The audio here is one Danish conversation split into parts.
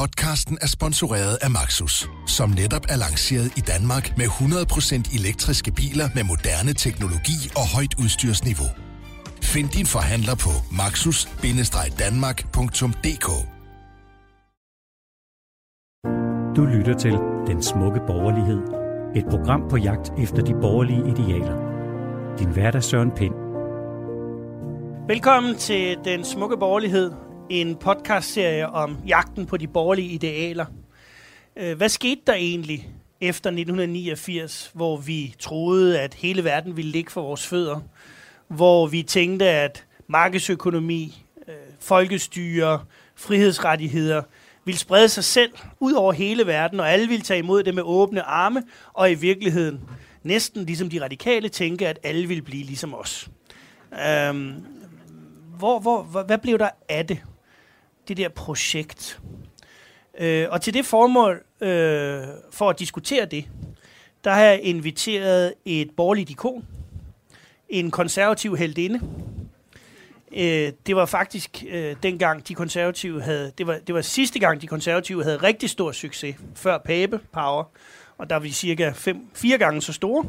Podcasten er sponsoreret af Maxus, som netop er lanceret i Danmark med 100% elektriske biler med moderne teknologi og højt udstyrsniveau. Find din forhandler på maxus-danmark.dk Du lytter til Den Smukke Borgerlighed. Et program på jagt efter de borgerlige idealer. Din er Søren Pind. Velkommen til Den Smukke Borgerlighed, en podcastserie om jagten på de borgerlige idealer. Øh, hvad skete der egentlig efter 1989, hvor vi troede, at hele verden ville ligge for vores fødder? Hvor vi tænkte, at markedsøkonomi, øh, folkestyre, frihedsrettigheder ville sprede sig selv ud over hele verden, og alle ville tage imod det med åbne arme, og i virkeligheden næsten ligesom de radikale tænke, at alle ville blive ligesom os. Øhm, hvor, hvor, hvor, hvad blev der af det? Det der projekt. Øh, og til det formål, øh, for at diskutere det, der har jeg inviteret et borgerligt ikon, en konservativ heldinde. Øh, det var faktisk øh, dengang de konservative havde, det var, det var sidste gang de konservative havde rigtig stor succes, før Pape Power, og der var de cirka fem, fire gange så store.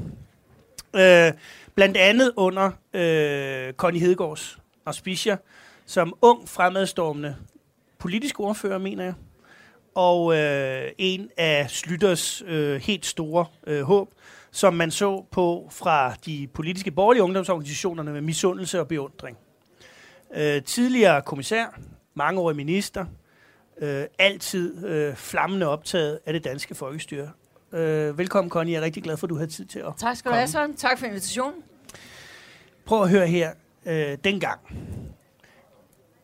Øh, blandt andet under øh, Connie Hedegaards auspicier, som ung fremadstormende politisk ordfører, mener jeg, og øh, en af Slytters øh, helt store øh, håb, som man så på fra de politiske borgerlige ungdomsorganisationerne med misundelse og beundring. Øh, tidligere kommissær, mangeårig minister, øh, altid øh, flammende optaget af det danske folkestyre. Øh, velkommen, Connie. Jeg er rigtig glad for, at du har tid til at Tak skal du have, Søren. Tak for invitationen. Prøv at høre her. Øh, dengang.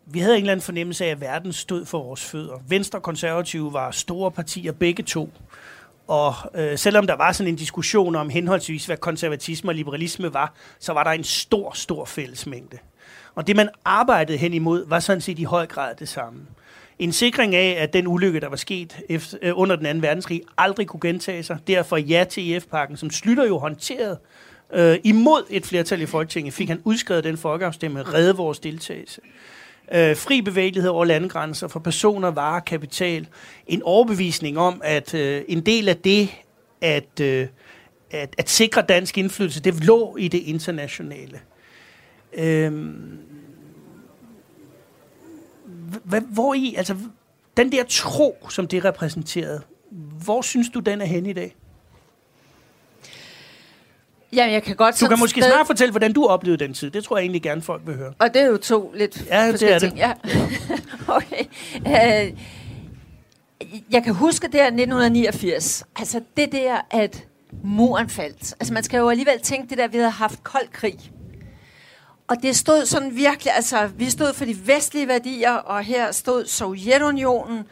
Vi havde en eller anden fornemmelse af, at verden stod for vores fødder. Venstre og konservative var store partier, begge to. Og øh, selvom der var sådan en diskussion om henholdsvis, hvad konservatisme og liberalisme var, så var der en stor, stor fællesmængde. Og det, man arbejdede hen imod, var sådan set i høj grad det samme. En sikring af, at den ulykke, der var sket efter, øh, under den anden verdenskrig, aldrig kunne gentage sig. Derfor ja til EF-pakken, som Slytter jo håndterede øh, imod et flertal i Folketinget, fik han udskrevet den folkeafstemning, redde vores deltagelse. Øh, fri bevægelighed over landegrænser for personer, varer, kapital. En overbevisning om, at øh, en del af det, at, øh, at, at sikre dansk indflydelse, det lå i det internationale. Øh, hvad, hvor i, altså den der tro, som det repræsenterede, hvor synes du, den er hen i dag? Ja, jeg kan godt Du kan måske snart fortælle, hvordan du oplevede den tid. Det tror jeg egentlig gerne, folk vil høre. Og det er jo to lidt Ja, det er det. ting. Ja. okay. Øh, jeg kan huske der 1989. Altså det der, at muren faldt. Altså man skal jo alligevel tænke det der, vi havde haft kold krig. Og det stod sådan virkelig, altså vi stod for de vestlige værdier, og her stod Sovjetunionen,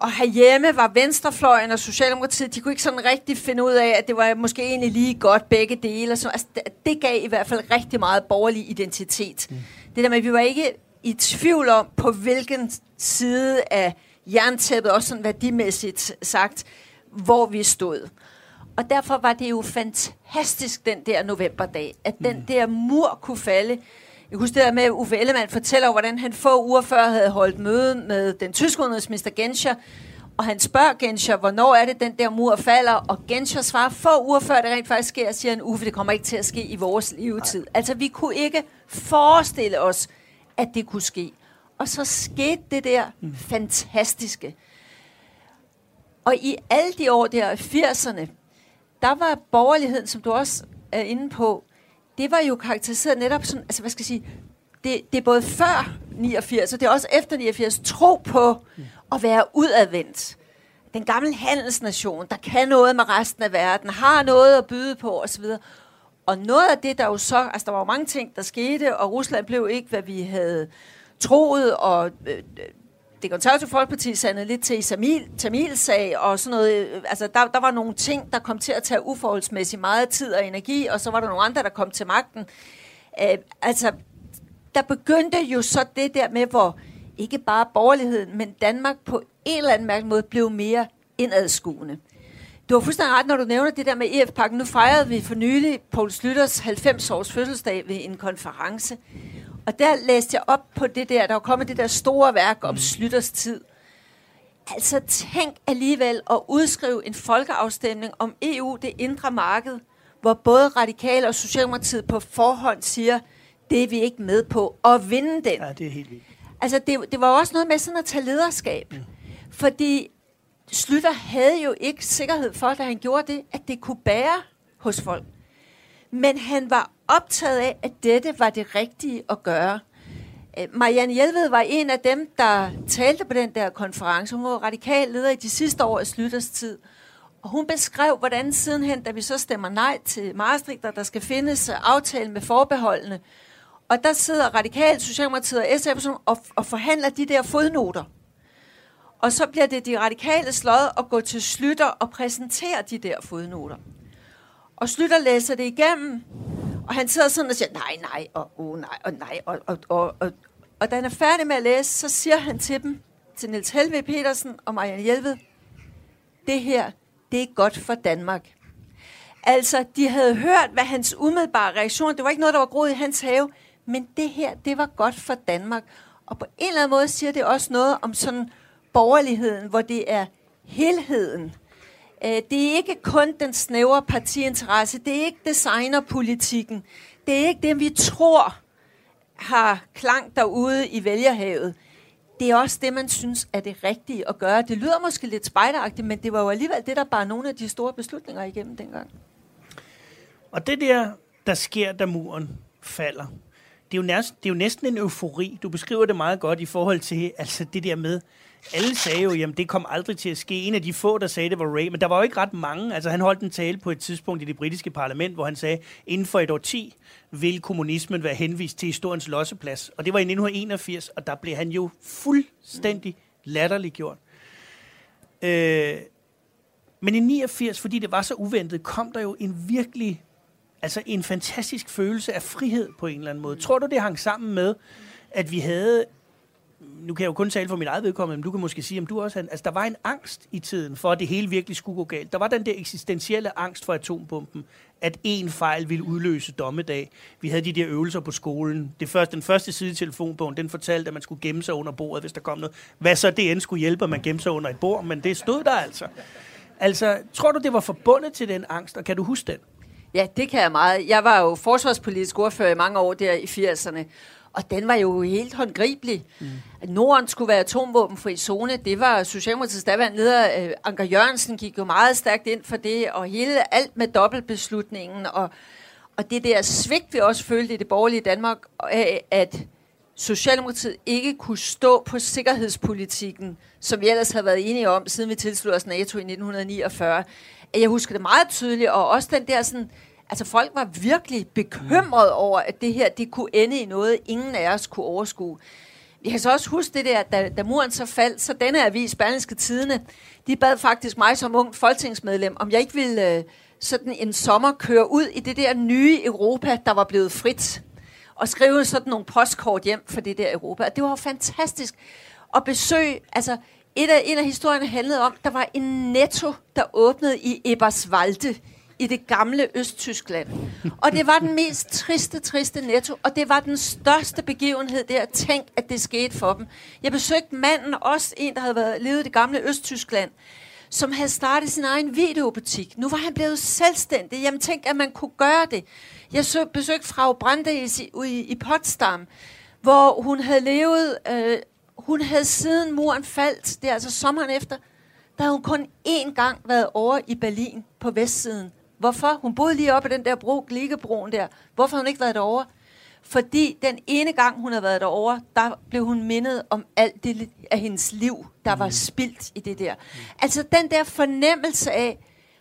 og herhjemme var venstrefløjen og Socialdemokratiet, de kunne ikke sådan rigtig finde ud af, at det var måske egentlig lige godt begge dele. Så, altså, det, det gav i hvert fald rigtig meget borgerlig identitet. Mm. Det der med, at vi var ikke i tvivl om, på hvilken side af jerntæppet, også sådan værdimæssigt sagt, hvor vi stod. Og derfor var det jo fantastisk, den der novemberdag, at den Mm. der mur kunne falde. Jeg husker det der med, at Uffe Ellemann fortæller, hvordan han få uger før havde holdt møde med den tyske udenrigsminister Genscher, og han spørger Genscher, hvornår er det, den der mur falder, og Genscher svarer få uger før det rent faktisk sker, siger han, Uffe, det kommer ikke til at ske i vores levetid. Altså, vi kunne ikke forestille os, at det kunne ske. Og så skete det der Mm. fantastiske. Og i alle de år der i 80'erne, der var borgerligheden, som du også er inde på, det var jo karakteriseret netop sådan, altså hvad skal jeg sige, det, det er både før 89, og det er også efter 89, tro på at være udadvendt. Den gamle handelsnation, der kan noget med resten af verden, har noget at byde på osv. Og noget af det, der jo så, altså der var jo mange ting, der skete, og Rusland blev ikke, hvad vi havde troet, og øh, det konservative folkeparti sandede lidt til i Tamil, Tamil-sag, og sådan noget. Øh, altså, der, der var nogle ting, der kom til at tage uforholdsmæssigt meget tid og energi, og så var der nogle andre, der kom til magten. Øh, altså, der begyndte jo så det der med, hvor ikke bare borgerligheden, men Danmark på en eller anden mærkelig måde blev mere indadskuende. Du har fuldstændig ret, når du nævner det der med EF-pakken. Nu fejrede vi for nylig Poul Slytters 90-års fødselsdag ved en konference. Og der læste jeg op på det der, der var kommet det der store værk om Slytters tid. Altså tænk alligevel at udskrive en folkeafstemning om EU, det indre marked, hvor både radikale og Socialdemokratiet på forhånd siger, det er vi ikke med på, og vinde den. Ja, det er helt vildt. Altså, det, det var også noget med sådan at tage lederskab. Mm. Fordi Slytter havde jo ikke sikkerhed for, da han gjorde det, at det kunne bære hos folk. Men han var optaget af, at dette var det rigtige at gøre. Øh, Marianne Hjelved var en af dem, der talte på den der konference. Hun var radikal leder i de sidste år af Slytters tid. Og hun beskrev, hvordan sidenhen, da vi så stemmer nej til Maastricht, der skal findes øh, aftale med forbeholdene, og der sidder radikalt Socialdemokratiet og SF og, og forhandler de der fodnoter. Og så bliver det de radikale slået at gå til Slytter og præsentere de der fodnoter. Og Slytter læser det igennem, og han sidder sådan og siger, nej, nej, og oh, nej, og nej, og, og, og, og, og da han er færdig med at læse, så siger han til dem, til Niels Helve Petersen og Marianne Hjelved, det her, det er godt for Danmark. Altså, de havde hørt, hvad hans umiddelbare reaktion, det var ikke noget, der var groet i hans have, men det her, det var godt for Danmark. Og på en eller anden måde siger det også noget om sådan borgerligheden, hvor det er helheden. Øh, det er ikke kun den snævre partiinteresse, det er ikke designerpolitikken, det er ikke det, vi tror har klang derude i vælgerhavet. Det er også det, man synes er det rigtige at gøre. Det lyder måske lidt spejderagtigt, men det var jo alligevel det, der bare nogle af de store beslutninger igennem dengang. Og det der, der sker, da muren falder, det er, jo næsten, det er jo næsten en eufori. Du beskriver det meget godt i forhold til altså det der med, alle sagde jo, jamen det kom aldrig til at ske. En af de få, der sagde det, var Ray, men der var jo ikke ret mange. Altså han holdt en tale på et tidspunkt i det britiske parlament, hvor han sagde, inden for et år 10 vil kommunismen være henvist til historiens losseplads. Og det var i 1981, og der blev han jo fuldstændig latterliggjort. Øh, men i 89, fordi det var så uventet, kom der jo en virkelig Altså en fantastisk følelse af frihed på en eller anden måde. Tror du, det hang sammen med, at vi havde nu kan jeg jo kun tale for min eget vedkommende, men du kan måske sige, om du også havde, altså der var en angst i tiden for, at det hele virkelig skulle gå galt. Der var den der eksistentielle angst for atombomben, at en fejl ville udløse dommedag. Vi havde de der øvelser på skolen. Det første, den første side i telefonbogen, den fortalte, at man skulle gemme sig under bordet, hvis der kom noget. Hvad så det end skulle hjælpe, at man gemte sig under et bord, men det stod der altså. Altså, tror du, det var forbundet til den angst, og kan du huske den? Ja, det kan jeg meget. Jeg var jo forsvarspolitisk ordfører i mange år der i 80'erne, og den var jo helt håndgribelig. Mm. Norden skulle være atomvåbenfri zone. Det var Socialdemokratiets daværende leder, øh, Anker Jørgensen, gik jo meget stærkt ind for det, og hele alt med dobbeltbeslutningen, og, og det der svigt, vi også følte i det borgerlige Danmark, af at Socialdemokratiet ikke kunne stå på sikkerhedspolitikken, som vi ellers havde været enige om, siden vi tilsluttede os NATO i 1949. Jeg husker det meget tydeligt, og også den der sådan, altså folk var virkelig bekymrede over, at det her, det kunne ende i noget, ingen af os kunne overskue. Jeg kan så også huske det der, da, da muren så faldt, så denne avis, Berlingske Tidene, de bad faktisk mig som ung folketingsmedlem, om jeg ikke ville øh, sådan en sommer køre ud i det der nye Europa, der var blevet frit, og skrive sådan nogle postkort hjem for det der Europa. Og det var fantastisk at besøge, altså et af, en af historierne handlede om, der var en netto, der åbnede i Eberswalde i det gamle Østtyskland. Og det var den mest triste, triste netto, og det var den største begivenhed der. Tænk, at det skete for dem. Jeg besøgte manden, også en, der havde været levet i det gamle Østtyskland, som havde startet sin egen videobutik. Nu var han blevet selvstændig. Jamen tænk, at man kunne gøre det. Jeg besøgte Frau Brandes i, i, i Potsdam, hvor hun havde levet... Øh, hun havde siden muren faldt, det er altså sommeren efter, der havde hun kun én gang været over i Berlin på vestsiden. Hvorfor? Hun boede lige oppe i den der bro, Gligebroen der. Hvorfor har hun ikke været derovre? Fordi den ene gang, hun havde været derovre, der blev hun mindet om alt det af hendes liv, der var mm. spildt i det der. Altså den der fornemmelse af,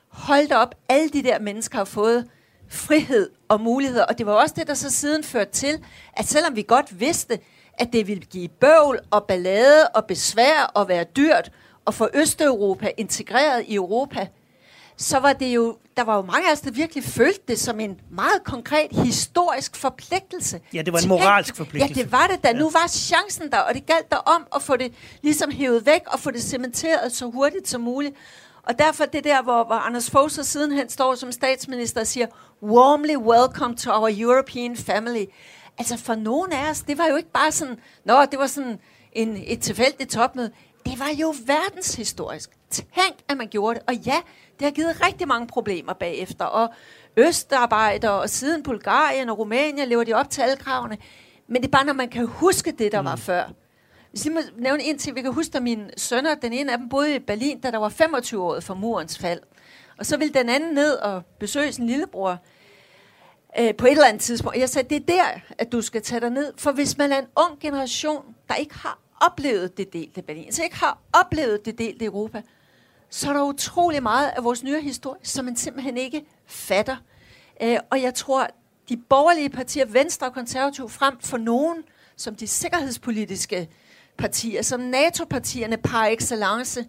hold da op, alle de der mennesker har fået frihed og muligheder. Og det var også det, der så siden førte til, at selvom vi godt vidste, at det ville give bøvl og ballade og besvær og være dyrt og få Østeuropa integreret i Europa, så var det jo, der var jo mange af os, der virkelig følte det som en meget konkret historisk forpligtelse. Ja, det var en moralsk forpligtelse. Ja, det var det da. Ja. Nu var chancen der, og det galt der om at få det ligesom hævet væk og få det cementeret så hurtigt som muligt. Og derfor det der, hvor, hvor Anders Fogh så sidenhen står som statsminister og siger, warmly welcome to our European family. Altså for nogen af os, det var jo ikke bare sådan, nå, det var sådan en, et tilfældigt topmøde. det var jo verdenshistorisk. Tænk, at man gjorde det. Og ja, det har givet rigtig mange problemer bagefter. Og Østarbejder og siden Bulgarien og Rumænien lever de op til alle kravene. Men det er bare, når man kan huske det, der mm. var før. Hvis jeg må nævne en ting, vi kan huske, at mine sønner, den ene af dem boede i Berlin, da der var 25 år for murens fald. Og så ville den anden ned og besøge sin lillebror øh, på et eller andet tidspunkt. Jeg sagde, det er der, at du skal tage dig ned. For hvis man er en ung generation, der ikke har oplevet det delte Berlin, så ikke har oplevet det delte Europa, så er der utrolig meget af vores nyere historie, som man simpelthen ikke fatter. Øh, og jeg tror, de borgerlige partier, Venstre og Konservativ, frem for nogen, som de sikkerhedspolitiske partier, som NATO-partierne par excellence,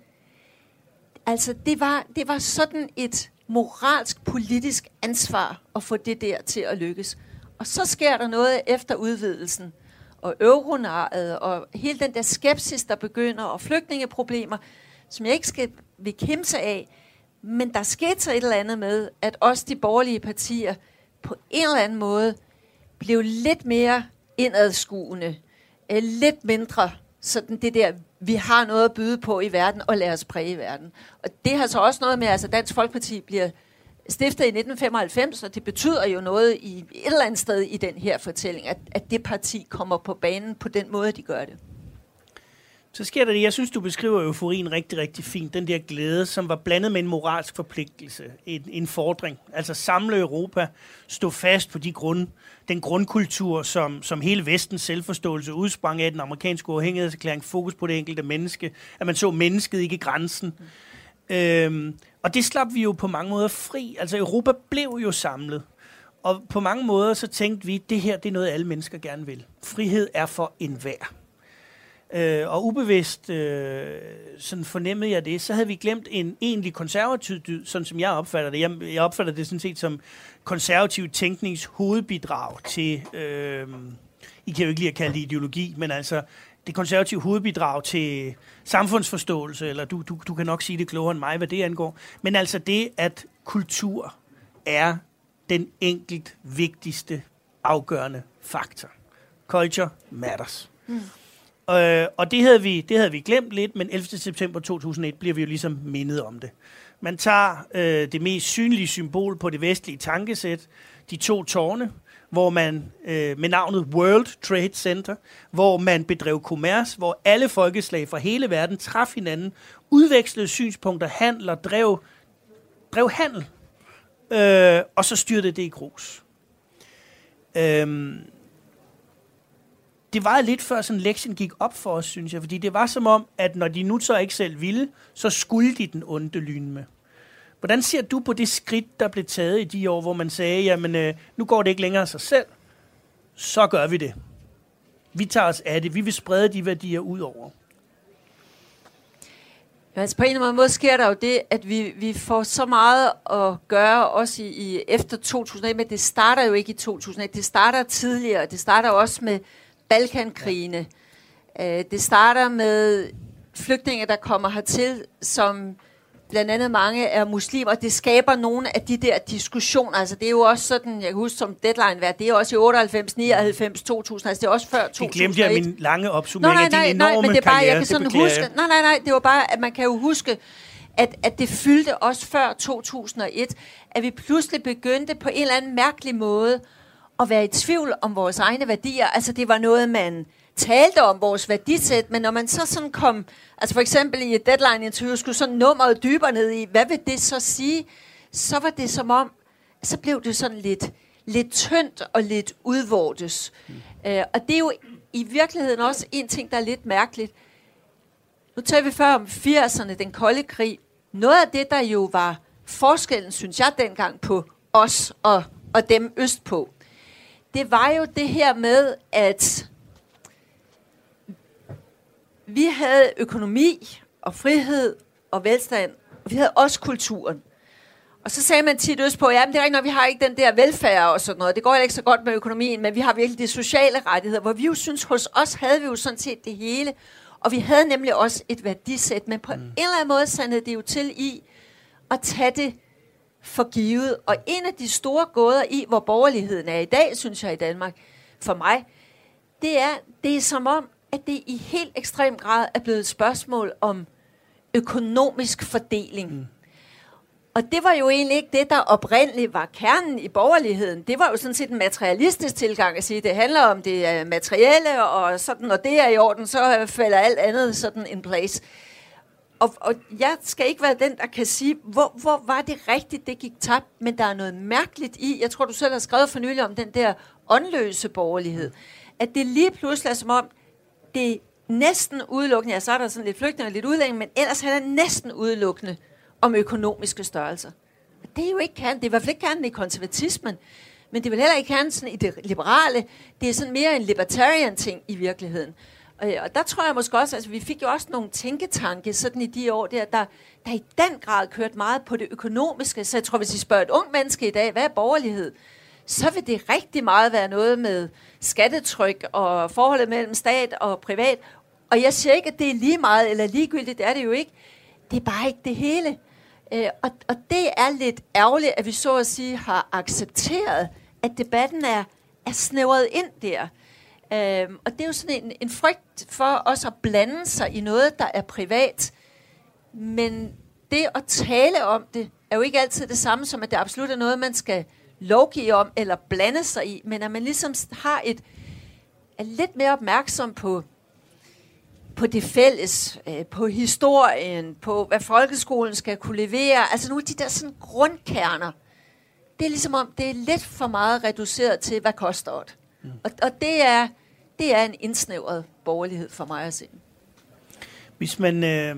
altså det var, det var sådan et moralsk politisk ansvar at få det der til at lykkes. Og så sker der noget efter udvidelsen, og euronaret, og hele den der skepsis, der begynder, og flygtningeproblemer, som jeg ikke skal vil kæmpe af, men der skete så et eller andet med, at også de borgerlige partier på en eller anden måde blev lidt mere indadskuende, øh, lidt mindre sådan det der, vi har noget at byde på i verden, og lade os præge verden. Og det har så også noget med, at altså Dansk Folkeparti bliver stiftet i 1995, og det betyder jo noget i et eller andet sted i den her fortælling, at, at det parti kommer på banen på den måde, de gør det. Så sker der det, jeg synes, du beskriver euforien rigtig, rigtig fint. Den der glæde, som var blandet med en moralsk forpligtelse, en, en fordring. Altså samle Europa, stå fast på de grund, den grundkultur, som, som hele vestens selvforståelse udsprang af den amerikanske uafhængighedserklæring, fokus på det enkelte menneske, at man så mennesket, ikke grænsen. Mm. Øhm, og det slap vi jo på mange måder fri. Altså Europa blev jo samlet. Og på mange måder så tænkte vi, det her det er noget, alle mennesker gerne vil. Frihed er for enhver. Øh, og ubevidst øh, sådan fornemmede jeg det, så havde vi glemt en egentlig konservativ dyd, sådan som jeg opfatter det. Jeg, jeg opfatter det sådan set som konservativ tænknings hovedbidrag til, øh, I kan jo ikke lige at kalde det ideologi, men altså det konservative hovedbidrag til samfundsforståelse, eller du, du, du kan nok sige det klogere end mig, hvad det angår, men altså det, at kultur er den enkelt vigtigste afgørende faktor. Culture matters. Mm. Øh, og det havde, vi, det havde vi glemt lidt, men 11. september 2001 bliver vi jo ligesom mindet om det. Man tager øh, det mest synlige symbol på det vestlige tankesæt, de to tårne, hvor man øh, med navnet World Trade Center, hvor man bedrev kommers, hvor alle folkeslag fra hele verden traf hinanden, udvekslede synspunkter, handler, drev, drev handel, øh, og så styrte det i grus. Øh, det var lidt før sådan lektien gik op for os, synes jeg. Fordi det var som om, at når de nu så ikke selv ville, så skulle de den onde lyn med. Hvordan ser du på det skridt, der blev taget i de år, hvor man sagde, jamen øh, nu går det ikke længere af sig selv, så gør vi det. Vi tager os af det. Vi vil sprede de værdier ud over. Ja, altså på en eller anden måde sker der jo det, at vi, vi får så meget at gøre også i, i efter 2001, men det starter jo ikke i 2001. Det starter tidligere. Det starter også med Balkankrigene. Øh, det starter med flygtninge, der kommer hertil, som blandt andet mange er muslimer. Det skaber nogle af de der diskussioner. Altså det er jo også sådan, jeg kan huske som deadline hvad det er også i 98, 99, 2000, altså det er også før 2001. Det glemte jeg min lange opsummering nej, nej, nej, af din enorme nej, men det er bare, karriere. Jeg kan sådan huske, nej, nej, nej, det var bare, at man kan jo huske, at, at det fyldte også før 2001, at vi pludselig begyndte på en eller anden mærkelig måde at være i tvivl om vores egne værdier. Altså det var noget, man talte om vores værdisæt, men når man så sådan kom, altså for eksempel i et deadline-interview, skulle sådan nummeret dybere ned i, hvad vil det så sige? Så var det som om, så blev det sådan lidt, lidt tyndt og lidt udvortes. Mm. Uh, og det er jo i virkeligheden også en ting, der er lidt mærkeligt. Nu tager vi før om 80'erne, den kolde krig. Noget af det, der jo var forskellen, synes jeg dengang, på os og, og dem østpå, det var jo det her med, at vi havde økonomi og frihed og velstand, og vi havde også kulturen. Og så sagde man tit øst på, ja, men det er ikke, når vi har ikke den der velfærd og sådan noget. Det går ikke så godt med økonomien, men vi har virkelig de sociale rettigheder, hvor vi jo synes, hos os havde vi jo sådan set det hele. Og vi havde nemlig også et værdisæt, men på mm. en eller anden måde sandede det jo til i at tage det for givet. Og en af de store gåder i, hvor borgerligheden er i dag, synes jeg i Danmark, for mig, det er, det er som om, at det i helt ekstrem grad er blevet et spørgsmål om økonomisk fordeling. Mm. Og det var jo egentlig ikke det, der oprindeligt var kernen i borgerligheden. Det var jo sådan set en materialistisk tilgang at sige, at det handler om det materielle, og sådan, når det er i orden, så falder alt andet sådan in place. Og, og jeg skal ikke være den, der kan sige, hvor, hvor var det rigtigt, det gik tabt, men der er noget mærkeligt i, jeg tror, du selv har skrevet for nylig om den der åndløse borgerlighed, at det lige pludselig er som om, det næsten udelukkende, ja, så er der sådan lidt flygtninge og lidt udlænding, men ellers er det næsten udelukkende om økonomiske størrelser. Det er jo ikke kernen, det er i hvert fald ikke kernen i konservatismen, men det er vel heller ikke kernen sådan i det liberale, det er sådan mere en libertarian ting i virkeligheden. Og, der tror jeg måske også, altså vi fik jo også nogle tænketanke sådan i de år der, der, der i den grad kørt meget på det økonomiske. Så jeg tror, hvis I spørger et ung menneske i dag, hvad er borgerlighed? Så vil det rigtig meget være noget med skattetryk og forholdet mellem stat og privat. Og jeg siger ikke, at det er lige meget eller ligegyldigt, det er det jo ikke. Det er bare ikke det hele. Øh, og, og det er lidt ærgerligt, at vi så at sige har accepteret, at debatten er, er snævret ind der. Øhm, og det er jo sådan en, en frygt for os at blande sig i noget, der er privat. Men det at tale om det, er jo ikke altid det samme som, at det absolut er noget, man skal lovgive om eller blande sig i, men at man ligesom har et, er lidt mere opmærksom på, på det fælles, øh, på historien, på hvad folkeskolen skal kunne levere. Altså nogle af de der sådan grundkerner. Det er ligesom om, det er lidt for meget reduceret til, hvad koster det. Mm. Og, og det, er, det er en indsnævret borgerlighed for mig at se. Hvis man, øh,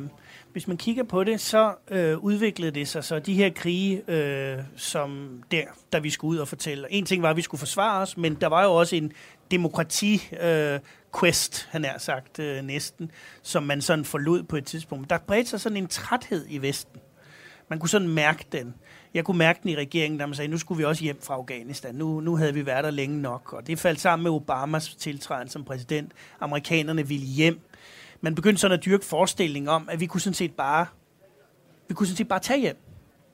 hvis man kigger på det, så øh, udviklede det sig så de her krige, øh, som der, der vi skulle ud og fortælle. En ting var, at vi skulle forsvare os, men der var jo også en demokrati øh, quest, han er sagt øh, næsten, som man sådan forlod på et tidspunkt. Der bredte sig sådan en træthed i Vesten. Man kunne sådan mærke den. Jeg kunne mærke den i regeringen, der man sagde, nu skulle vi også hjem fra Afghanistan. Nu, nu havde vi været der længe nok. Og det faldt sammen med Obamas tiltræden som præsident. Amerikanerne ville hjem. Man begyndte sådan at dyrke forestillingen om, at vi kunne sådan set bare, vi kunne sådan set bare tage hjem.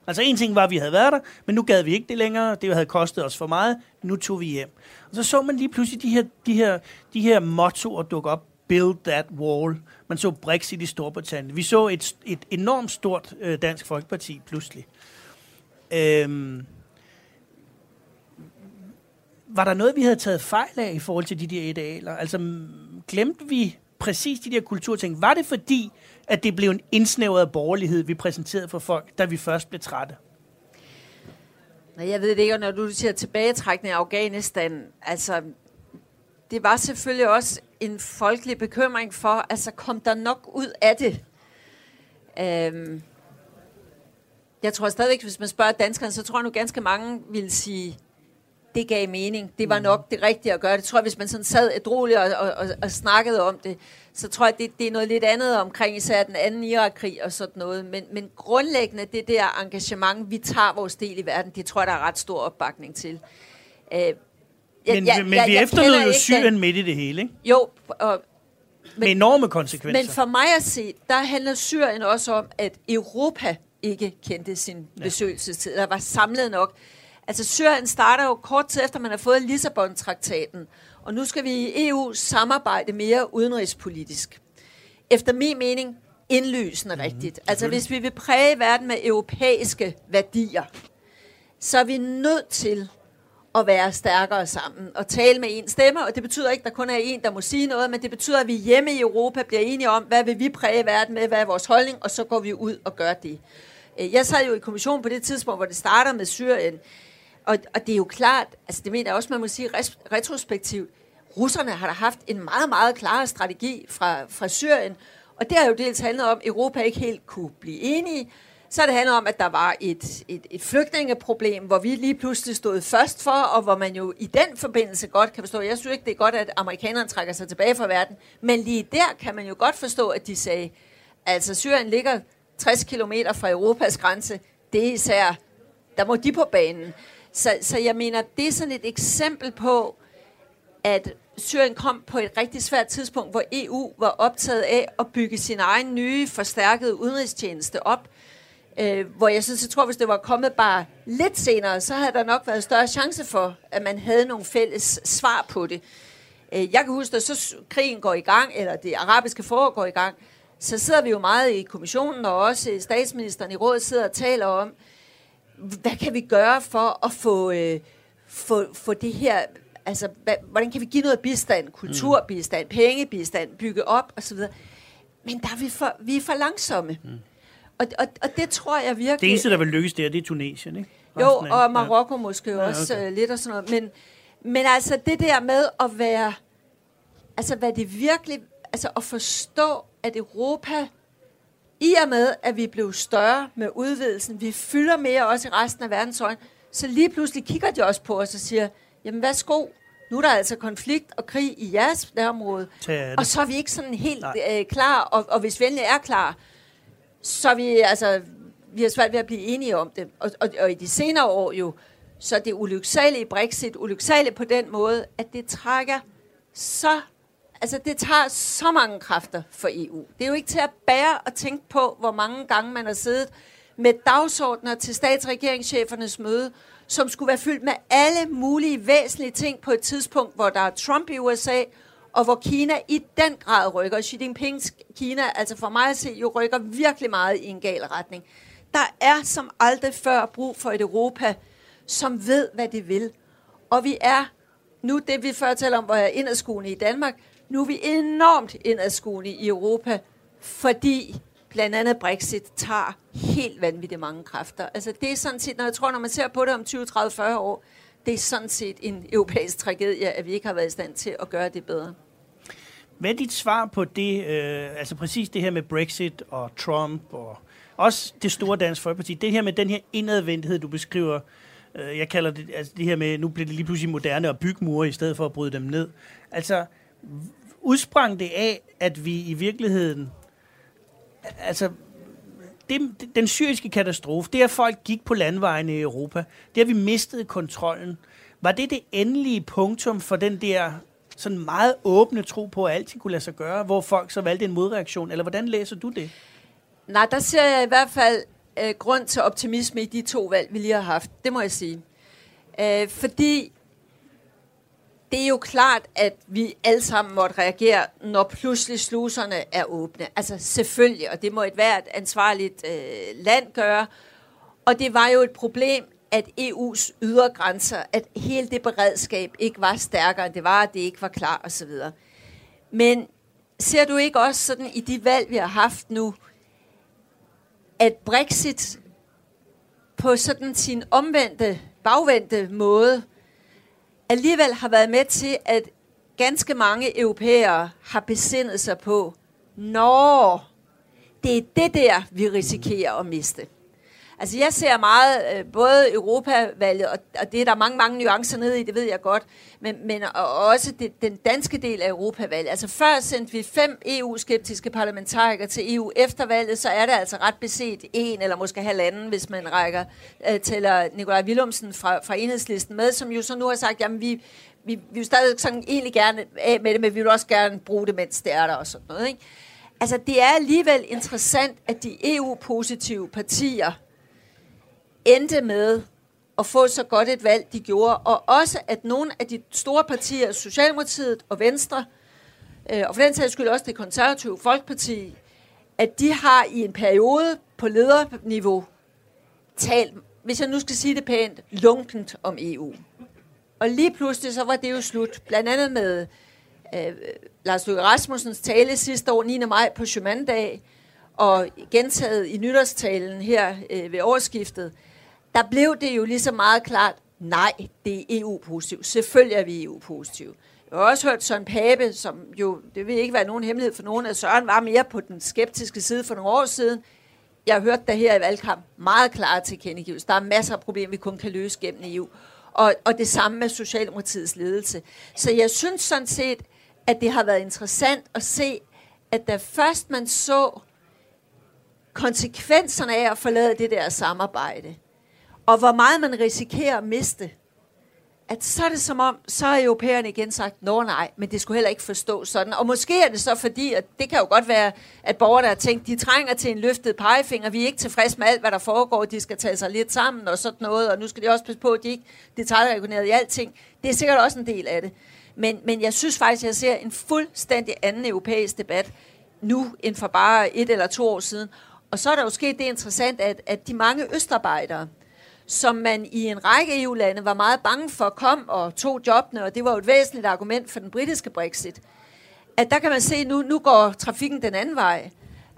Altså en ting var, at vi havde været der, men nu gad vi ikke det længere. Det havde kostet os for meget. Nu tog vi hjem. Og så så man lige pludselig de her, de her, de her mottoer dukke op. Build that wall. Man så Brexit i Storbritannien. Vi så et, et enormt stort øh, dansk folkeparti pludselig. Øhm, var der noget, vi havde taget fejl af i forhold til de der idealer? Altså, glemte vi præcis de der kulturting? Var det fordi, at det blev en indsnævret borgerlighed, vi præsenterede for folk, da vi først blev trætte? Nej, jeg ved det ikke, når du siger tilbagetrækning af Afghanistan, altså, det var selvfølgelig også en folkelig bekymring for, altså, kom der nok ud af det? Øhm, jeg tror stadigvæk, hvis man spørger danskerne, så tror jeg nu ganske mange vil sige, det gav mening. Det var mm. nok det rigtige at gøre. Det tror jeg, hvis man sådan sad ædroligt og, og, og, og snakkede om det, så tror jeg, det, det er noget lidt andet omkring især den anden Irak-krig og sådan noget. Men, men grundlæggende, det der engagement, vi tager vores del i verden, det tror jeg, der er ret stor opbakning til. Øh, jeg, men jeg, men jeg, vi efterlod jo Syrien midt i det hele, ikke? Jo, og, men, med enorme konsekvenser. Men for mig at se, der handler Syrien også om, at Europa ikke kendte sin ja. besøgelsestid. Der var samlet nok. Altså Syrien starter jo kort tid efter, man har fået Lissabon-traktaten. Og nu skal vi i EU samarbejde mere udenrigspolitisk. Efter min mening indlysende mm-hmm. rigtigt. Altså hvis vi vil præge verden med europæiske værdier, så er vi nødt til at være stærkere sammen og tale med en stemme, og det betyder ikke, at der kun er en, der må sige noget, men det betyder, at vi hjemme i Europa bliver enige om, hvad vil vi præge verden med, hvad er vores holdning, og så går vi ud og gør det. Øh, jeg sad jo i kommissionen på det tidspunkt, hvor det starter med Syrien, og, og det er jo klart, altså det mener jeg også, man må sige retrospektivt, russerne har da haft en meget, meget klar strategi fra, fra Syrien, og det har jo dels handlet om, at Europa ikke helt kunne blive enige, så det handler om, at der var et, et, et flygtningeproblem, hvor vi lige pludselig stod først for, og hvor man jo i den forbindelse godt kan forstå, jeg synes ikke, det er godt, at amerikanerne trækker sig tilbage fra verden, men lige der kan man jo godt forstå, at de sagde, altså Syrien ligger 60 km fra Europas grænse, det er især, der må de på banen. Så, så jeg mener, det er sådan et eksempel på, at Syrien kom på et rigtig svært tidspunkt, hvor EU var optaget af at bygge sin egen nye, forstærkede udenrigstjeneste op. Øh, hvor jeg synes, jeg tror, hvis det var kommet bare lidt senere, så havde der nok været større chance for, at man havde nogle fælles svar på det. Øh, jeg kan huske, at så krigen går i gang, eller det arabiske forår går i gang, så sidder vi jo meget i kommissionen, og også statsministeren i rådet sidder og taler om, hvad kan vi gøre for at få, øh, få, få det her, altså hvad, hvordan kan vi give noget bistand, kulturbistand, pengebistand, bygge op osv. Men der er vi, for, vi er for langsomme. Mm. Og, og, og det tror jeg virkelig... Det eneste, der vil lykkes der, det er Tunesien, ikke? Jo, og Marokko ja. måske ja, også okay. uh, lidt og sådan noget. Men, men altså det der med at være... Altså hvad det virkelig... Altså at forstå, at Europa, i og med, at vi blev større med udvidelsen, vi fylder mere også i resten af verdens øjne, så lige pludselig kigger de også på os og siger, jamen værsgo, nu er der altså konflikt og krig i jeres nærområde, og så er vi ikke sådan helt øh, klar, og, og hvis vi er klar, så er vi, altså, vi har svært ved at blive enige om det. Og, og, og i de senere år jo, så er det ulyksalige Brexit, ulyksaligt på den måde, at det trækker så, altså det tager så mange kræfter for EU. Det er jo ikke til at bære og tænke på, hvor mange gange man har siddet med dagsordner til statsregeringschefernes møde, som skulle være fyldt med alle mulige væsentlige ting på et tidspunkt, hvor der er Trump i USA, og hvor Kina i den grad rykker. Xi Jinpings Kina, altså for mig at se, jo rykker virkelig meget i en gal retning. Der er som aldrig før brug for et Europa, som ved, hvad det vil. Og vi er, nu det vi før taler om, hvor jeg er inderskuende i Danmark, nu er vi enormt indadskuende i Europa, fordi blandt andet Brexit tager helt vanvittigt mange kræfter. Altså det er sådan set, når jeg tror, når man ser på det om 20, 30, 40 år, det er sådan set en europæisk tragedie, at vi ikke har været i stand til at gøre det bedre. Hvad er dit svar på det, øh, altså præcis det her med Brexit og Trump og også det store Dansk Folkeparti, det her med den her indadvendighed, du beskriver, øh, jeg kalder det, altså det her med, nu bliver det lige pludselig moderne at bygge mure i stedet for at bryde dem ned. Altså, udsprang det af, at vi i virkeligheden, altså, det, den syriske katastrofe, det at folk gik på landvejene i Europa, det at vi mistede kontrollen. Var det det endelige punktum for den der sådan meget åbne tro på, at alt kunne lade sig gøre, hvor folk så valgte en modreaktion? Eller hvordan læser du det? Nej, der ser jeg i hvert fald øh, grund til optimisme i de to valg, vi lige har haft. Det må jeg sige. Øh, fordi det er jo klart, at vi alle sammen måtte reagere, når pludselig sluserne er åbne. Altså selvfølgelig, og det må et hvert ansvarligt øh, land gøre. Og det var jo et problem, at EU's ydre grænser, at hele det beredskab ikke var stærkere, end det var, at det ikke var klar osv. Men ser du ikke også sådan i de valg, vi har haft nu, at Brexit på sådan sin omvendte, bagvendte måde alligevel har været med til, at ganske mange europæere har besindet sig på, når det er det der, vi risikerer at miste. Altså jeg ser meget øh, både Europavalget, og, og det er der mange, mange nuancer nede i, det ved jeg godt, men, men og også det, den danske del af Europavalget. Altså før sendte vi fem EU-skeptiske parlamentarikere til EU. Efter valget, så er det altså ret beset en eller måske halvanden, hvis man rækker, øh, tæller Nikolaj Willumsen fra, fra enhedslisten med, som jo så nu har sagt, jamen vi, vi, vi vil stadig sådan egentlig gerne af med det, men vi vil også gerne bruge det, mens det er der og sådan noget. Ikke? Altså det er alligevel interessant, at de EU-positive partier, endte med at få så godt et valg, de gjorde, og også at nogle af de store partier, Socialdemokratiet og Venstre, øh, og for den sags skyld også det konservative Folkeparti, at de har i en periode på lederniveau talt, hvis jeg nu skal sige det pænt, lunkent om EU. Og lige pludselig så var det jo slut, blandt andet med øh, Lars Løkke Rasmussens tale sidste år, 9. maj på Schumann-dag, og gentaget i nytårstalen her øh, ved årsskiftet, der blev det jo lige så meget klart, nej, det er EU-positivt. Selvfølgelig er vi EU-positive. Jeg har også hørt Søren Pape, som jo, det vil ikke være nogen hemmelighed for nogen, at Søren var mere på den skeptiske side for nogle år siden. Jeg har hørt der her i valgkamp meget klare tilkendegivelser. Der er masser af problemer, vi kun kan løse gennem EU. Og, og det samme med Socialdemokratiets ledelse. Så jeg synes sådan set, at det har været interessant at se, at da først man så konsekvenserne af at forlade det der samarbejde, og hvor meget man risikerer at miste, at så er det som om, så er europæerne igen sagt, nå nej, men det skulle heller ikke forstå sådan. Og måske er det så fordi, at det kan jo godt være, at borgerne har tænkt, de trænger til en løftet pegefinger, vi er ikke tilfredse med alt, hvad der foregår, de skal tage sig lidt sammen og sådan noget, og nu skal de også passe på, at de ikke detaljreguleret i alting. Det er sikkert også en del af det. Men, men jeg synes faktisk, at jeg ser en fuldstændig anden europæisk debat nu, end for bare et eller to år siden. Og så er der jo sket det interessant, at, at de mange østarbejdere, som man i en række EU-lande var meget bange for, kom og tog jobbene, og det var jo et væsentligt argument for den britiske Brexit, at der kan man se, at nu, nu går trafikken den anden vej.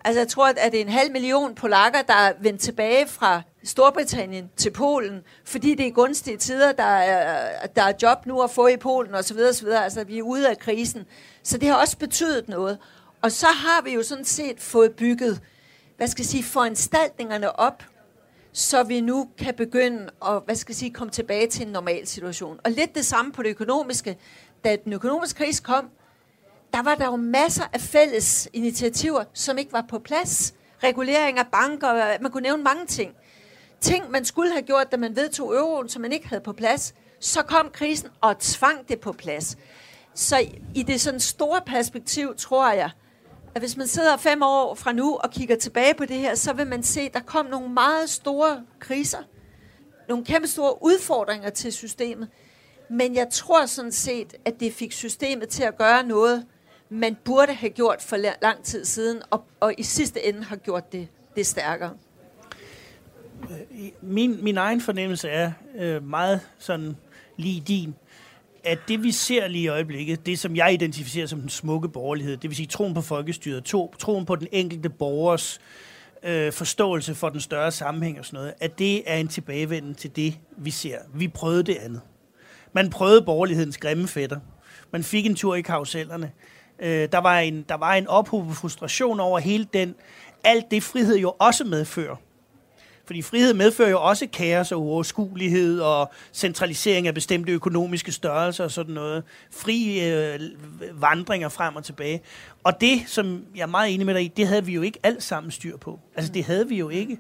Altså jeg tror, at det er en halv million polakker, der er vendt tilbage fra Storbritannien til Polen, fordi det er gunstige tider, der er, der er job nu at få i Polen osv. osv. Altså vi er ude af krisen. Så det har også betydet noget. Og så har vi jo sådan set fået bygget, hvad skal jeg sige, foranstaltningerne op, så vi nu kan begynde at hvad skal jeg sige, komme tilbage til en normal situation. Og lidt det samme på det økonomiske. Da den økonomiske krise kom, der var der jo masser af fælles initiativer, som ikke var på plads. Regulering af banker, man kunne nævne mange ting. Ting, man skulle have gjort, da man vedtog euroen, som man ikke havde på plads. Så kom krisen og tvang det på plads. Så i det sådan store perspektiv, tror jeg, at hvis man sidder fem år fra nu og kigger tilbage på det her, så vil man se, at der kom nogle meget store kriser. Nogle kæmpe store udfordringer til systemet. Men jeg tror sådan set, at det fik systemet til at gøre noget, man burde have gjort for lang tid siden, og, og i sidste ende har gjort det, det stærkere. Øh, min, min egen fornemmelse er øh, meget sådan lige din, at det vi ser lige i øjeblikket, det som jeg identificerer som den smukke borgerlighed, det vil sige troen på folkestyret, to, troen på den enkelte borgers øh, forståelse for den større sammenhæng og sådan noget, at det er en tilbagevenden til det, vi ser. Vi prøvede det andet. Man prøvede borgerlighedens grimme fætter. Man fik en tur i karusellerne. Øh, der, var en, der var en ophobet frustration over hele den, alt det frihed jo også medfører. Fordi frihed medfører jo også kaos og uoverskuelighed og centralisering af bestemte økonomiske størrelser og sådan noget. Fri øh, vandringer frem og tilbage. Og det, som jeg er meget enig med dig i, det havde vi jo ikke alt sammen styr på. Altså det havde vi jo ikke.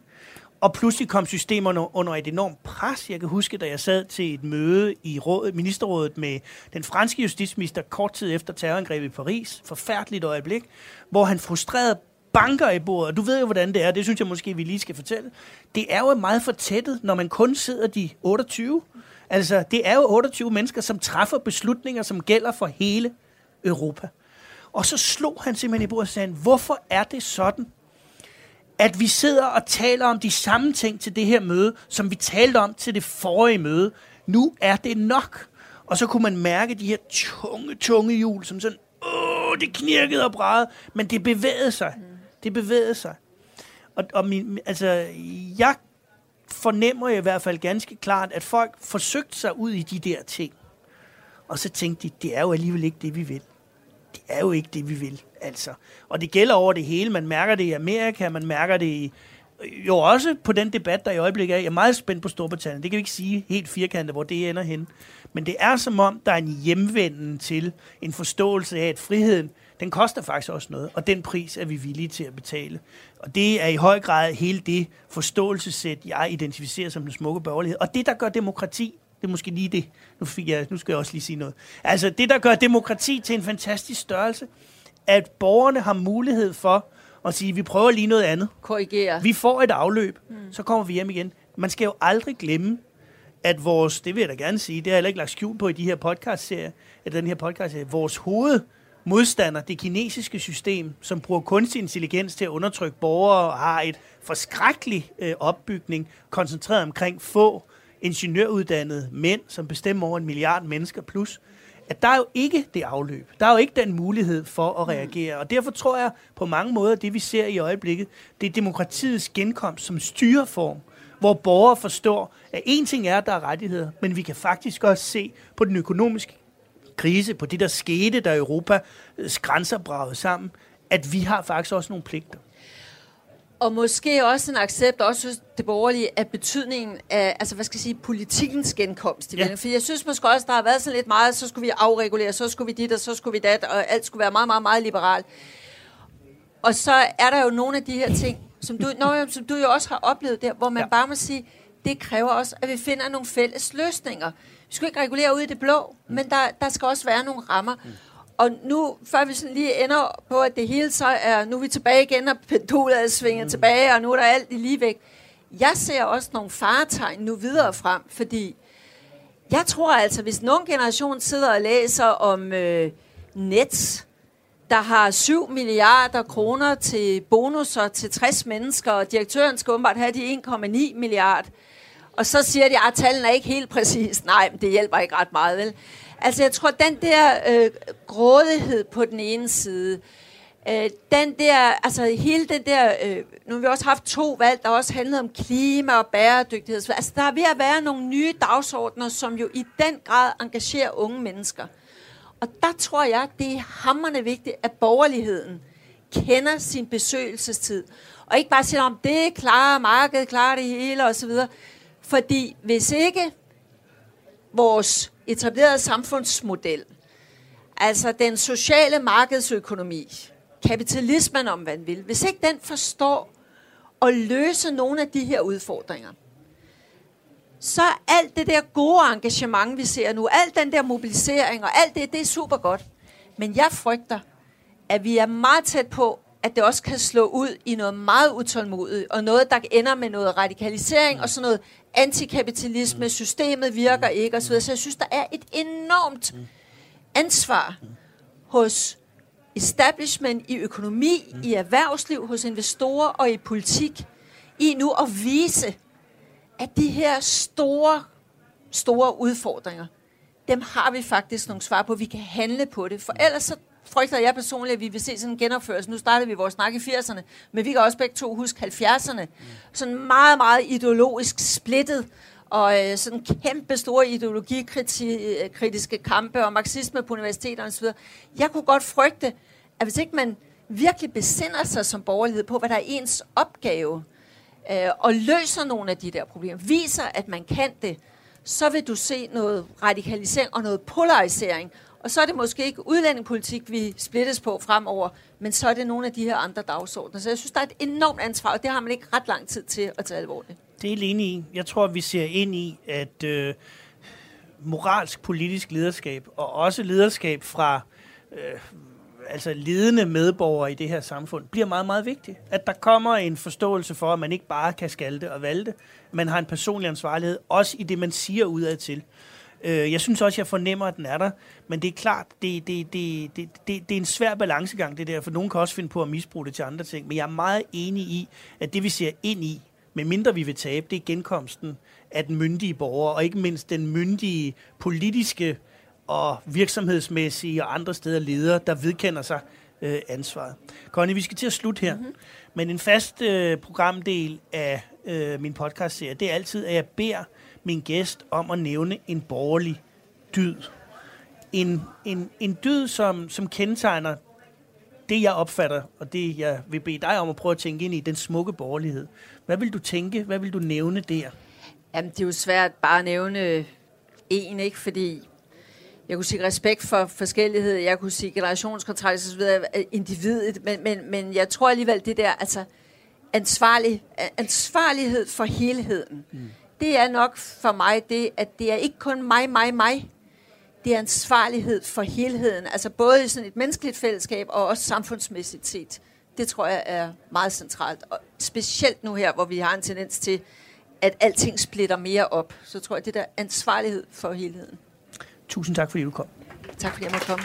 Og pludselig kom systemerne under et enormt pres. Jeg kan huske, da jeg sad til et møde i rådet, ministerrådet med den franske justitsminister kort tid efter terrorangrebet i Paris. Forfærdeligt øjeblik, hvor han frustreret banker i bordet. Du ved jo, hvordan det er. Det synes jeg måske, vi lige skal fortælle. Det er jo meget fortættet, når man kun sidder de 28. Altså, det er jo 28 mennesker, som træffer beslutninger, som gælder for hele Europa. Og så slog han simpelthen i bordet og sagde, hvorfor er det sådan, at vi sidder og taler om de samme ting til det her møde, som vi talte om til det forrige møde. Nu er det nok. Og så kunne man mærke de her tunge, tunge hjul, som sådan, åh, det knirkede og brædede, men det bevægede sig. Mm. Det bevægede sig. Og, og min, altså, jeg fornemmer i hvert fald ganske klart, at folk forsøgte sig ud i de der ting. Og så tænkte de, det er jo alligevel ikke det, vi vil. Det er jo ikke det, vi vil. Altså. Og det gælder over det hele. Man mærker det i Amerika, man mærker det i, jo også på den debat, der i øjeblikket er. Jeg er meget spændt på Storbritannien. Det kan vi ikke sige helt firkantet, hvor det ender hen. Men det er som om, der er en hjemvenden til en forståelse af, at friheden den koster faktisk også noget, og den pris er vi villige til at betale. Og det er i høj grad hele det forståelsesæt, jeg identificerer som den smukke borgerlighed. Og det, der gør demokrati, det er måske lige det. Nu, fik jeg, nu skal jeg også lige sige noget. Altså, det, der gør demokrati til en fantastisk størrelse, at borgerne har mulighed for at sige, vi prøver lige noget andet. Korrigere. Vi får et afløb, mm. så kommer vi hjem igen. Man skal jo aldrig glemme, at vores, det vil jeg da gerne sige, det har jeg heller ikke lagt skjul på i de her podcast-serier, at den her podcast vores hoved modstander, det kinesiske system, som bruger kunstig intelligens til at undertrykke borgere, og har et forskrækkeligt øh, opbygning, koncentreret omkring få ingeniøruddannede mænd, som bestemmer over en milliard mennesker plus, at der er jo ikke det afløb. Der er jo ikke den mulighed for at reagere. Og derfor tror jeg på mange måder, det vi ser i øjeblikket, det er demokratiets genkomst som styreform, hvor borgere forstår, at en ting er, at der er rettigheder, men vi kan faktisk også se på den økonomiske krise, på det, der skete, da Europas grænser bragede sammen, at vi har faktisk også nogle pligter. Og måske også en accept, også det borgerlige, af betydningen af, altså hvad skal jeg sige, politikens genkomst. I ja. For jeg synes måske også, der har været sådan lidt meget, så skulle vi afregulere, så skulle vi dit, og så skulle vi dat, og alt skulle være meget, meget, meget liberalt. Og så er der jo nogle af de her ting, som du, når, som du jo også har oplevet der, hvor man ja. bare må sige, det kræver også, at vi finder nogle fælles løsninger. Skal ikke regulere ud i det blå, mm. men der, der skal også være nogle rammer. Mm. Og nu, før vi sådan lige ender på, at det hele så er, nu er vi tilbage igen, og pendulet er svinget mm. tilbage, og nu er der alt i lige væk. Jeg ser også nogle faretegn nu videre frem, fordi Jeg tror altså, hvis nogen generation sidder og læser om øh, Nets, der har 7 milliarder kroner til bonusser til 60 mennesker, og direktøren skal åbenbart have de 1,9 milliarder, og så siger de, at tallene er ikke helt præcis. Nej, men det hjælper ikke ret meget, vel? Altså, jeg tror, den der øh, grådighed på den ene side, øh, den der, altså hele den der, øh, nu har vi også haft to valg, der også handlede om klima og bæredygtighed. Altså, der er ved at være nogle nye dagsordner, som jo i den grad engagerer unge mennesker. Og der tror jeg, det er hammerne vigtigt, at borgerligheden kender sin besøgelsestid. Og ikke bare siger, om det klarer markedet klarer det hele osv. Fordi hvis ikke vores etablerede samfundsmodel, altså den sociale markedsøkonomi, kapitalismen om man vil, hvis ikke den forstår at løse nogle af de her udfordringer, så alt det der gode engagement, vi ser nu, alt den der mobilisering og alt det, det er super godt. Men jeg frygter, at vi er meget tæt på, at det også kan slå ud i noget meget utålmodigt, og noget, der ender med noget radikalisering, og sådan noget antikapitalisme, systemet virker ikke, osv. Så jeg synes, der er et enormt ansvar hos establishment i økonomi, i erhvervsliv, hos investorer og i politik, i nu at vise, at de her store, store udfordringer, dem har vi faktisk nogle svar på. Vi kan handle på det, for ellers så frygter jeg personligt, at vi vil se sådan en genopførelse. Nu startede vi vores snak i 80'erne, men vi kan også begge to huske 70'erne. Sådan meget, meget ideologisk splittet, og øh, sådan kæmpe store ideologikritiske kampe og marxisme på universiteterne osv. Jeg kunne godt frygte, at hvis ikke man virkelig besinder sig som borgerlighed på, hvad der er ens opgave, øh, og løser nogle af de der problemer, viser, at man kan det, så vil du se noget radikalisering og noget polarisering, og så er det måske ikke udlændingepolitik, vi splittes på fremover, men så er det nogle af de her andre dagsordner. Så jeg synes, der er et enormt ansvar, og det har man ikke ret lang tid til at tage alvorligt. Det er enig i. Jeg tror, vi ser ind i, at øh, moralsk politisk lederskab, og også lederskab fra øh, altså ledende medborgere i det her samfund, bliver meget, meget vigtigt. At der kommer en forståelse for, at man ikke bare kan skalte og valde, man har en personlig ansvarlighed, også i det, man siger udad til. Øh, jeg synes også, jeg fornemmer, at den er der. Men det er klart, det, det, det, det, det, det er en svær balancegang, det der. For nogen kan også finde på at misbruge det til andre ting. Men jeg er meget enig i, at det vi ser ind i, med mindre vi vil tabe, det er genkomsten af den myndige borger, og ikke mindst den myndige politiske og virksomhedsmæssige og andre steder ledere, der vedkender sig øh, ansvaret. Connie, vi skal til at slutte her. Mm-hmm. Men en fast øh, programdel af øh, min podcast-serie, det er altid, at jeg beder min gæst om at nævne en borgerlig dyd. En, en, en dyd, som, som kendetegner det, jeg opfatter, og det, jeg vil bede dig om at prøve at tænke ind i, den smukke borgerlighed. Hvad vil du tænke? Hvad vil du nævne der? Jamen, det er jo svært bare at nævne en, ikke? Fordi jeg kunne sige respekt for forskellighed, jeg kunne sige generationskontrakt osv., individet, men, men, men jeg tror alligevel det der, altså ansvarlig, ansvarlighed for helheden. Mm det er nok for mig det, at det er ikke kun mig, mig, mig. Det er ansvarlighed for helheden, altså både i sådan et menneskeligt fællesskab og også samfundsmæssigt set. Det tror jeg er meget centralt, og specielt nu her, hvor vi har en tendens til, at alting splitter mere op. Så tror jeg, det der ansvarlighed for helheden. Tusind tak, fordi du kom. Tak, fordi jeg måtte komme.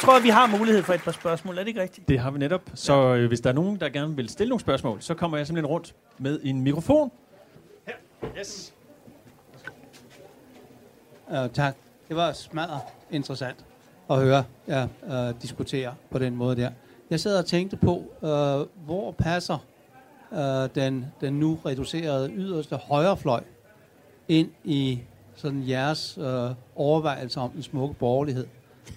Jeg tror, at vi har mulighed for et par spørgsmål. Er det ikke rigtigt? Det har vi netop. Så øh, hvis der er nogen, der gerne vil stille nogle spørgsmål, så kommer jeg simpelthen rundt med en mikrofon. Her. Yes. Uh, tak. Det var smadret interessant at høre jer uh, diskutere på den måde der. Jeg sad og tænkte på, uh, hvor passer uh, den, den nu reducerede yderste højrefløj ind i sådan jeres uh, overvejelser om den smukke borgerlighed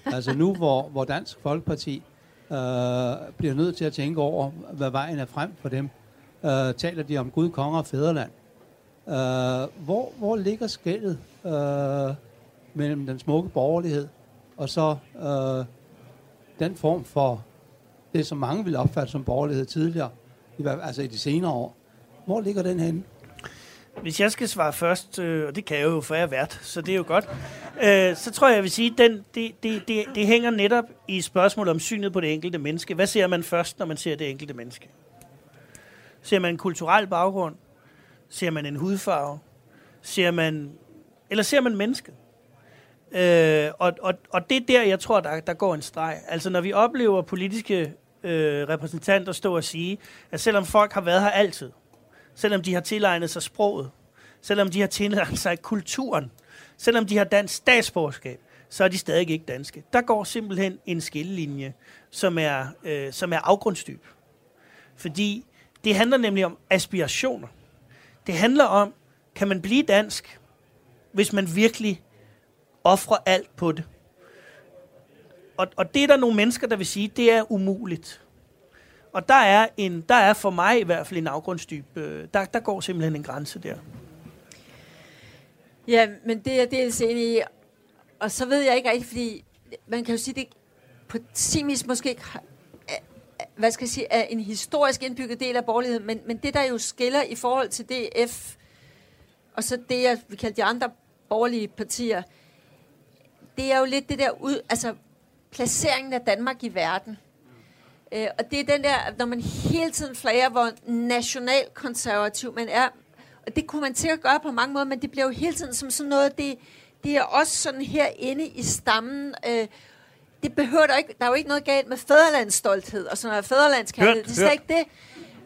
altså nu, hvor, hvor Dansk Folkeparti øh, bliver nødt til at tænke over, hvad vejen er frem for dem, øh, taler de om Gud, konger og fædreland. Øh, hvor, hvor ligger skældet øh, mellem den smukke borgerlighed og så øh, den form for det, som mange ville opfatte som borgerlighed tidligere, i, altså i de senere år. Hvor ligger den henne? Hvis jeg skal svare først, øh, og det kan jeg jo, for jeg er vært, så det er jo godt, øh, så tror jeg, jeg vil sige, at den, det, det, det, det hænger netop i spørgsmålet om synet på det enkelte menneske. Hvad ser man først, når man ser det enkelte menneske? Ser man en kulturel baggrund? Ser man en hudfarve? Ser man, eller ser man mennesket? Øh, og, og, og det er der, jeg tror, der, der går en streg. Altså, når vi oplever politiske øh, repræsentanter stå og sige, at selvom folk har været her altid, selvom de har tilegnet sig sproget, selvom de har tilegnet sig kulturen, selvom de har dansk statsborgerskab, så er de stadig ikke danske. Der går simpelthen en skillelinje, som er, øh, som er afgrundsdyb. Fordi det handler nemlig om aspirationer. Det handler om, kan man blive dansk, hvis man virkelig offrer alt på det. Og, og det er der nogle mennesker, der vil sige, det er umuligt. Og der er, en, der er for mig i hvert fald en afgrundsdyb. Øh, der, der går simpelthen en grænse der. Ja, men det er dels enig i. Og så ved jeg ikke rigtigt, fordi man kan jo sige, det på sin vis måske ikke hvad skal jeg sige, er en historisk indbygget del af borgerligheden, men, men det, der jo skiller i forhold til DF, og så det, jeg vil kalde de andre borgerlige partier, det er jo lidt det der ud, altså placeringen af Danmark i verden. Øh, og det er den der, når man hele tiden flager, hvor nationalkonservativ man er, og det kunne man sikkert gøre på mange måder, men det bliver jo hele tiden som sådan noget, det, det er også sådan herinde i stammen, øh, det behøver der ikke, der er jo ikke noget galt med fædrelandsstolthed og sådan noget fædrelandskærlighed, det er slet ikke det.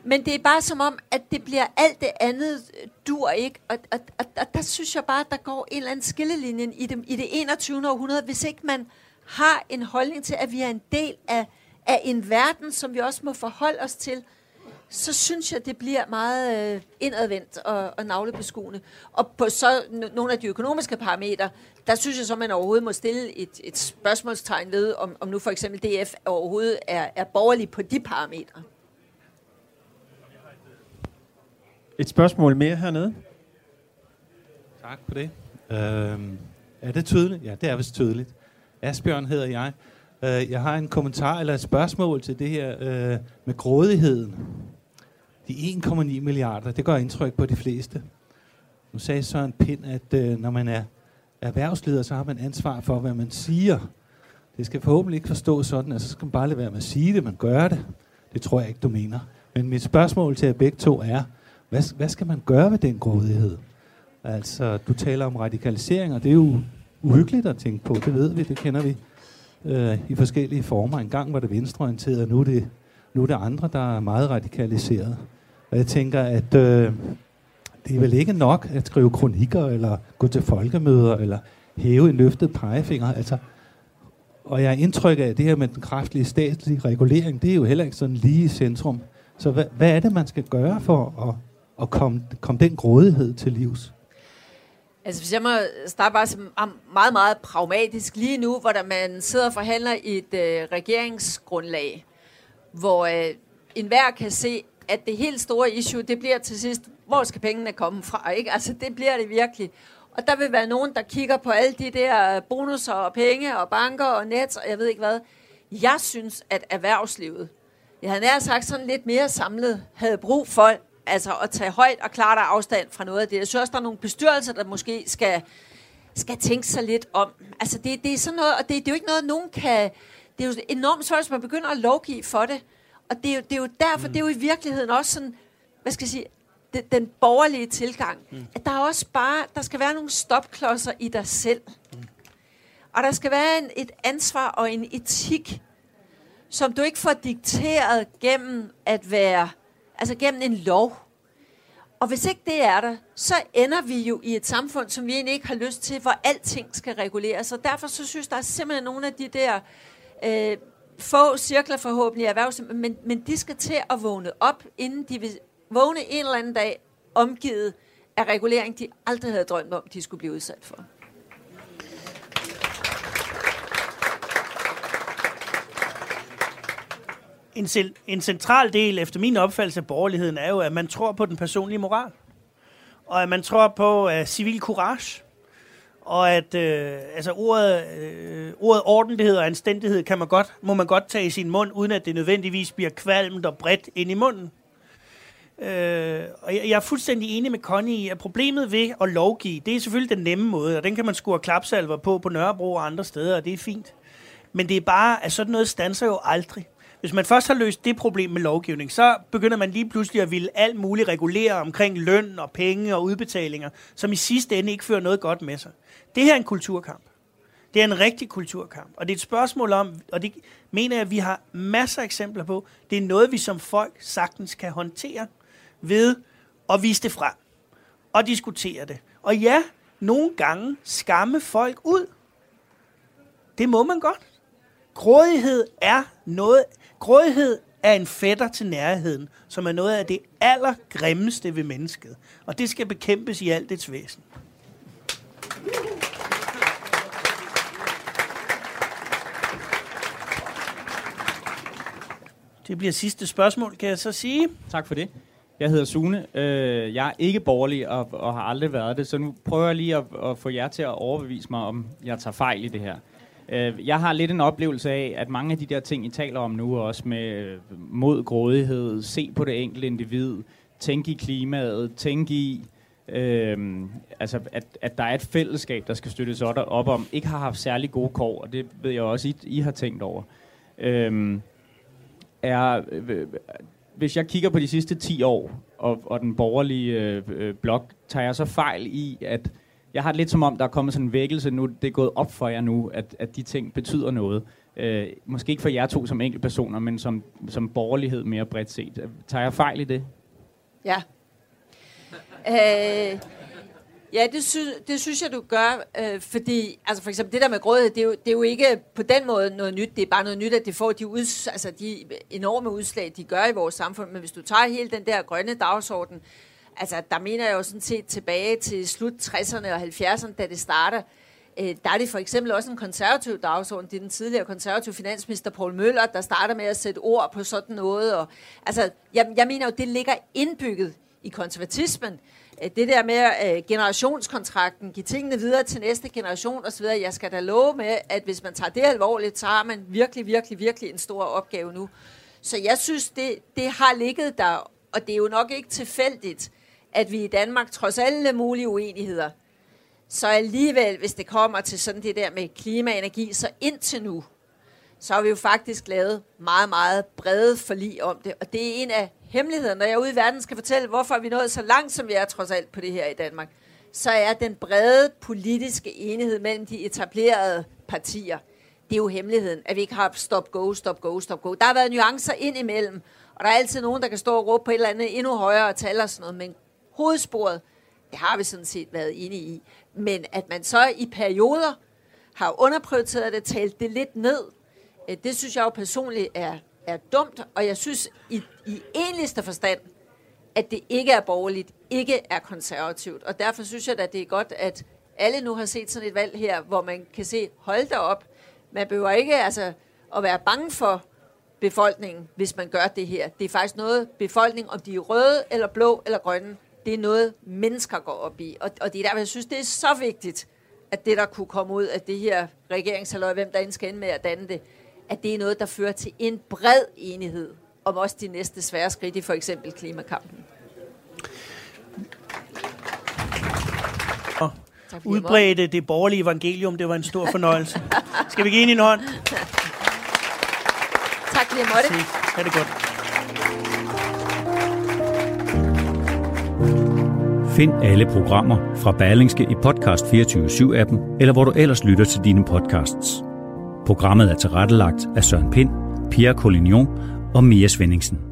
Men det er bare som om, at det bliver alt det andet dur ikke. Og, og, og, og der synes jeg bare, at der går en eller anden skillelinje i det, i det 21. århundrede, hvis ikke man har en holdning til, at vi er en del af, af en verden, som vi også må forholde os til, så synes jeg, det bliver meget øh, indadvendt og, og navlebeskuende. Og på så nogle af de økonomiske parametre, der synes jeg så, man overhovedet må stille et, et spørgsmålstegn ved, om, om nu for eksempel DF overhovedet er, er borgerlig på de parametre. Et spørgsmål mere hernede. Tak for det. Øhm, er det tydeligt? Ja, det er vist tydeligt. Asbjørn hedder jeg. Øh, jeg har en kommentar eller et spørgsmål til det her øh, med grådigheden. De 1,9 milliarder, det gør indtryk på de fleste. Nu sagde Søren Pind, at øh, når man er erhvervsleder, så har man ansvar for, hvad man siger. Det skal forhåbentlig ikke forstås sådan, at så skal man bare lade være med at sige det, man gør det. Det tror jeg ikke, du mener. Men mit spørgsmål til jer begge to er, hvad, hvad skal man gøre ved den grådighed? Altså, du taler om radikalisering, og det er jo uhyggeligt at tænke på. Det ved vi, det kender vi øh, i forskellige former. En gang var det venstreorienteret, og nu er det, nu er det andre, der er meget radikaliseret. Og jeg tænker, at øh, det er vel ikke nok at skrive kronikker, eller gå til folkemøder, eller hæve en løftet pegefinger. Altså, og jeg er indtryk af, at det her med den kraftige statslige regulering, det er jo heller ikke sådan lige i centrum. Så hvad, hvad er det, man skal gøre for at, at komme, komme den grådighed til livs? Altså hvis jeg må starte bare som meget, meget pragmatisk lige nu, hvor der man sidder og forhandler i et øh, regeringsgrundlag, hvor øh, enhver kan se, at det helt store issue, det bliver til sidst, hvor skal pengene komme fra, ikke? Altså det bliver det virkelig. Og der vil være nogen, der kigger på alle de der bonusser og penge og banker og net og jeg ved ikke hvad. Jeg synes, at erhvervslivet, jeg havde nær sagt sådan lidt mere samlet, havde brug for altså at tage højt og klart afstand fra noget af det. Jeg synes også, der er nogle bestyrelser, der måske skal, skal tænke sig lidt om. Altså det, det er sådan noget, og det, det er jo ikke noget, nogen kan... Det er jo enormt svært, hvis man begynder at lovgive for det. Og det er jo, det er jo derfor, mm. det er jo i virkeligheden også sådan, hvad skal jeg sige, det, den borgerlige tilgang, mm. at der er også bare, der skal være nogle stopklodser i dig selv. Mm. Og der skal være en, et ansvar og en etik, som du ikke får dikteret gennem at være Altså gennem en lov. Og hvis ikke det er der, så ender vi jo i et samfund, som vi egentlig ikke har lyst til, hvor alting skal reguleres. Og derfor så synes der er simpelthen nogle af de der øh, få cirkler forhåbentlig i erhvervslivet, men, men de skal til at vågne op, inden de vil vågne en eller anden dag omgivet af regulering, de aldrig havde drømt om, de skulle blive udsat for. En, en central del, efter min opfattelse af borgerligheden, er jo, at man tror på den personlige moral. Og at man tror på uh, civil courage. Og at øh, altså ordet, øh, ordet ordentlighed og anstændighed kan man godt, må man godt tage i sin mund, uden at det nødvendigvis bliver kvalmt og bredt ind i munden. Øh, og jeg, jeg er fuldstændig enig med Connie i, at problemet ved at lovgive, det er selvfølgelig den nemme måde, og den kan man score klapsalver på på Nørrebro og andre steder, og det er fint. Men det er bare, at sådan noget stanser jo aldrig. Hvis man først har løst det problem med lovgivning, så begynder man lige pludselig at ville alt muligt regulere omkring løn og penge og udbetalinger, som i sidste ende ikke fører noget godt med sig. Det her er en kulturkamp. Det er en rigtig kulturkamp. Og det er et spørgsmål om, og det mener jeg, at vi har masser af eksempler på, det er noget, vi som folk sagtens kan håndtere ved at vise det frem og diskutere det. Og ja, nogle gange skamme folk ud. Det må man godt. Grådighed er noget, grådighed er en fætter til nærheden, som er noget af det allergrimmeste ved mennesket. Og det skal bekæmpes i alt dets væsen. Det bliver sidste spørgsmål, kan jeg så sige. Tak for det. Jeg hedder Sune. Øh, jeg er ikke borgerlig og, og har aldrig været det, så nu prøver jeg lige at, at få jer til at overbevise mig, om jeg tager fejl i det her. Øh, jeg har lidt en oplevelse af, at mange af de der ting, I taler om nu, også med øh, mod grådighed, se på det enkelte individ, tænke i klimaet, tænke i, øh, altså at, at der er et fællesskab, der skal støttes op om, ikke har haft særlig gode kår, og det ved jeg også, I, I har tænkt over. Øh, er, øh, hvis jeg kigger på de sidste 10 år, og, og den borgerlige øh, øh, blok, tager jeg så fejl i, at jeg har det lidt som om, der er kommet sådan en vækkelse nu, det er gået op for jer nu, at, at de ting betyder noget. Øh, måske ikke for jer to som enkeltpersoner, men som, som borgerlighed mere bredt set. Tager jeg fejl i det? Ja. Øh, Ja, det, sy- det synes jeg, du gør, øh, fordi altså for eksempel det der med grådighed, det er, jo, det er jo ikke på den måde noget nyt. Det er bare noget nyt, at det får de, uds- altså de enorme udslag, de gør i vores samfund. Men hvis du tager hele den der grønne dagsorden, altså der mener jeg jo sådan set tilbage til slut 60'erne og 70'erne, da det starter, øh, der er det for eksempel også en konservativ dagsorden. Det er den tidligere konservative finansminister Paul Møller, der starter med at sætte ord på sådan noget. Og, altså, jeg, jeg mener jo, det ligger indbygget i konservatismen. Øh, det der med øh, generationskontrakten, give tingene videre til næste generation osv., jeg skal da love med, at hvis man tager det alvorligt, så har man virkelig, virkelig, virkelig en stor opgave nu. Så jeg synes, det, det har ligget der, og det er jo nok ikke tilfældigt, at vi i Danmark, trods alle mulige uenigheder, så alligevel, hvis det kommer til sådan det der med klima og energi, så indtil nu, så har vi jo faktisk lavet meget, meget brede forlig om det. Og det er en af hemmelighederne, når jeg ude i verden skal fortælle, hvorfor vi nået så langt, som vi er trods alt på det her i Danmark. Så er den brede politiske enighed mellem de etablerede partier, det er jo hemmeligheden, at vi ikke har stop-go, stop-go, stop-go. Der har været nuancer ind imellem, og der er altid nogen, der kan stå og råbe på et eller andet endnu højere tal og sådan noget, men hovedsporet, det har vi sådan set været inde i. Men at man så i perioder har underprioriteret det, talt det lidt ned, øh, det synes jeg jo personligt er, er dumt, og jeg synes i, i enligste forstand, at det ikke er borgerligt, ikke er konservativt. Og derfor synes jeg at det er godt, at alle nu har set sådan et valg her, hvor man kan se, hold da op, man behøver ikke altså, at være bange for befolkningen, hvis man gør det her. Det er faktisk noget, befolkning, om de er røde, eller blå, eller grønne, det er noget, mennesker går op i. Og, og det er derfor, jeg synes, det er så vigtigt, at det, der kunne komme ud af det her regeringshaløj, hvem der skal ende med at danne det, at det er noget, der fører til en bred enighed om også de næste svære skridt i for eksempel klimakampen. udbredte det borgerlige evangelium. Det var en stor fornøjelse. Skal vi give en en hånd? Tak lige måtte. Ha' det godt. Find alle programmer fra Berlingske i Podcast 24-7-appen, eller hvor du ellers lytter til dine podcasts. Programmet er tilrettelagt af Søren Pind, Pia Collignon og Mia Svendingsen.